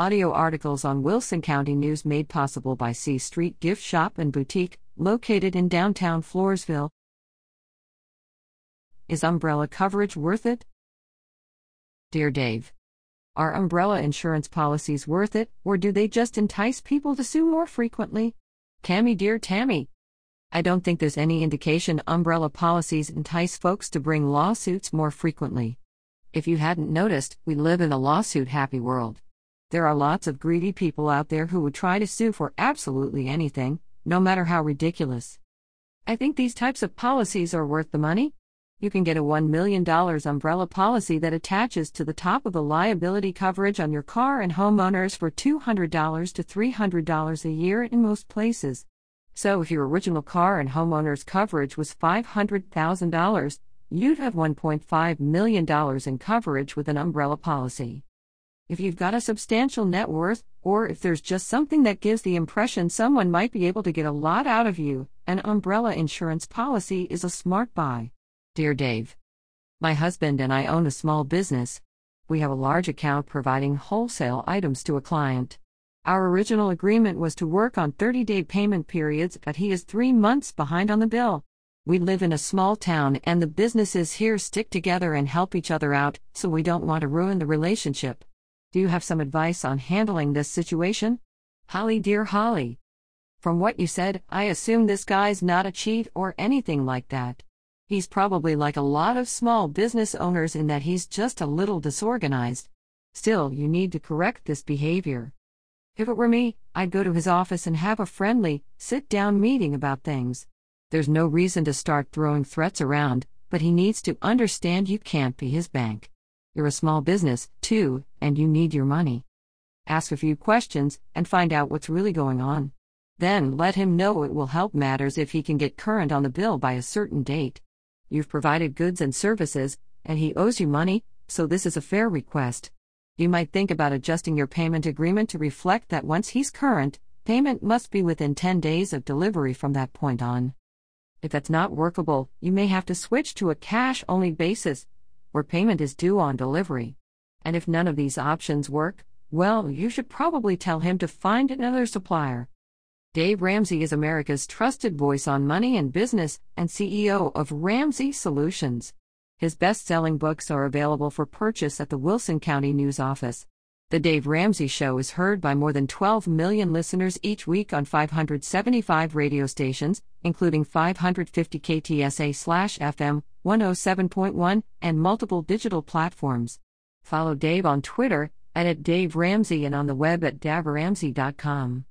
Audio articles on Wilson County News made possible by C Street Gift Shop and Boutique, located in downtown Floresville. Is umbrella coverage worth it? Dear Dave, Are umbrella insurance policies worth it, or do they just entice people to sue more frequently? Tammy, dear Tammy. I don't think there's any indication umbrella policies entice folks to bring lawsuits more frequently. If you hadn't noticed, we live in a lawsuit happy world. There are lots of greedy people out there who would try to sue for absolutely anything, no matter how ridiculous. I think these types of policies are worth the money. You can get a $1 million umbrella policy that attaches to the top of the liability coverage on your car and homeowners for $200 to $300 a year in most places. So, if your original car and homeowners coverage was $500,000, you'd have $1.5 million in coverage with an umbrella policy. If you've got a substantial net worth, or if there's just something that gives the impression someone might be able to get a lot out of you, an umbrella insurance policy is a smart buy. Dear Dave, My husband and I own a small business. We have a large account providing wholesale items to a client. Our original agreement was to work on 30 day payment periods, but he is three months behind on the bill. We live in a small town and the businesses here stick together and help each other out, so we don't want to ruin the relationship. Do you have some advice on handling this situation? Holly, dear Holly. From what you said, I assume this guy's not a cheat or anything like that. He's probably like a lot of small business owners in that he's just a little disorganized. Still, you need to correct this behavior. If it were me, I'd go to his office and have a friendly, sit down meeting about things. There's no reason to start throwing threats around, but he needs to understand you can't be his bank. You're a small business, too, and you need your money. Ask a few questions and find out what's really going on. Then let him know it will help matters if he can get current on the bill by a certain date. You've provided goods and services, and he owes you money, so this is a fair request you might think about adjusting your payment agreement to reflect that once he's current, payment must be within 10 days of delivery from that point on. If that's not workable, you may have to switch to a cash only basis, where payment is due on delivery. And if none of these options work, well, you should probably tell him to find another supplier. Dave Ramsey is America's trusted voice on money and business and CEO of Ramsey Solutions. His best selling books are available for purchase at the Wilson County News Office. The Dave Ramsey Show is heard by more than 12 million listeners each week on 575 radio stations, including 550 KTSA FM 107.1 and multiple digital platforms. Follow Dave on Twitter and at Dave Ramsey and on the web at daveramsey.com.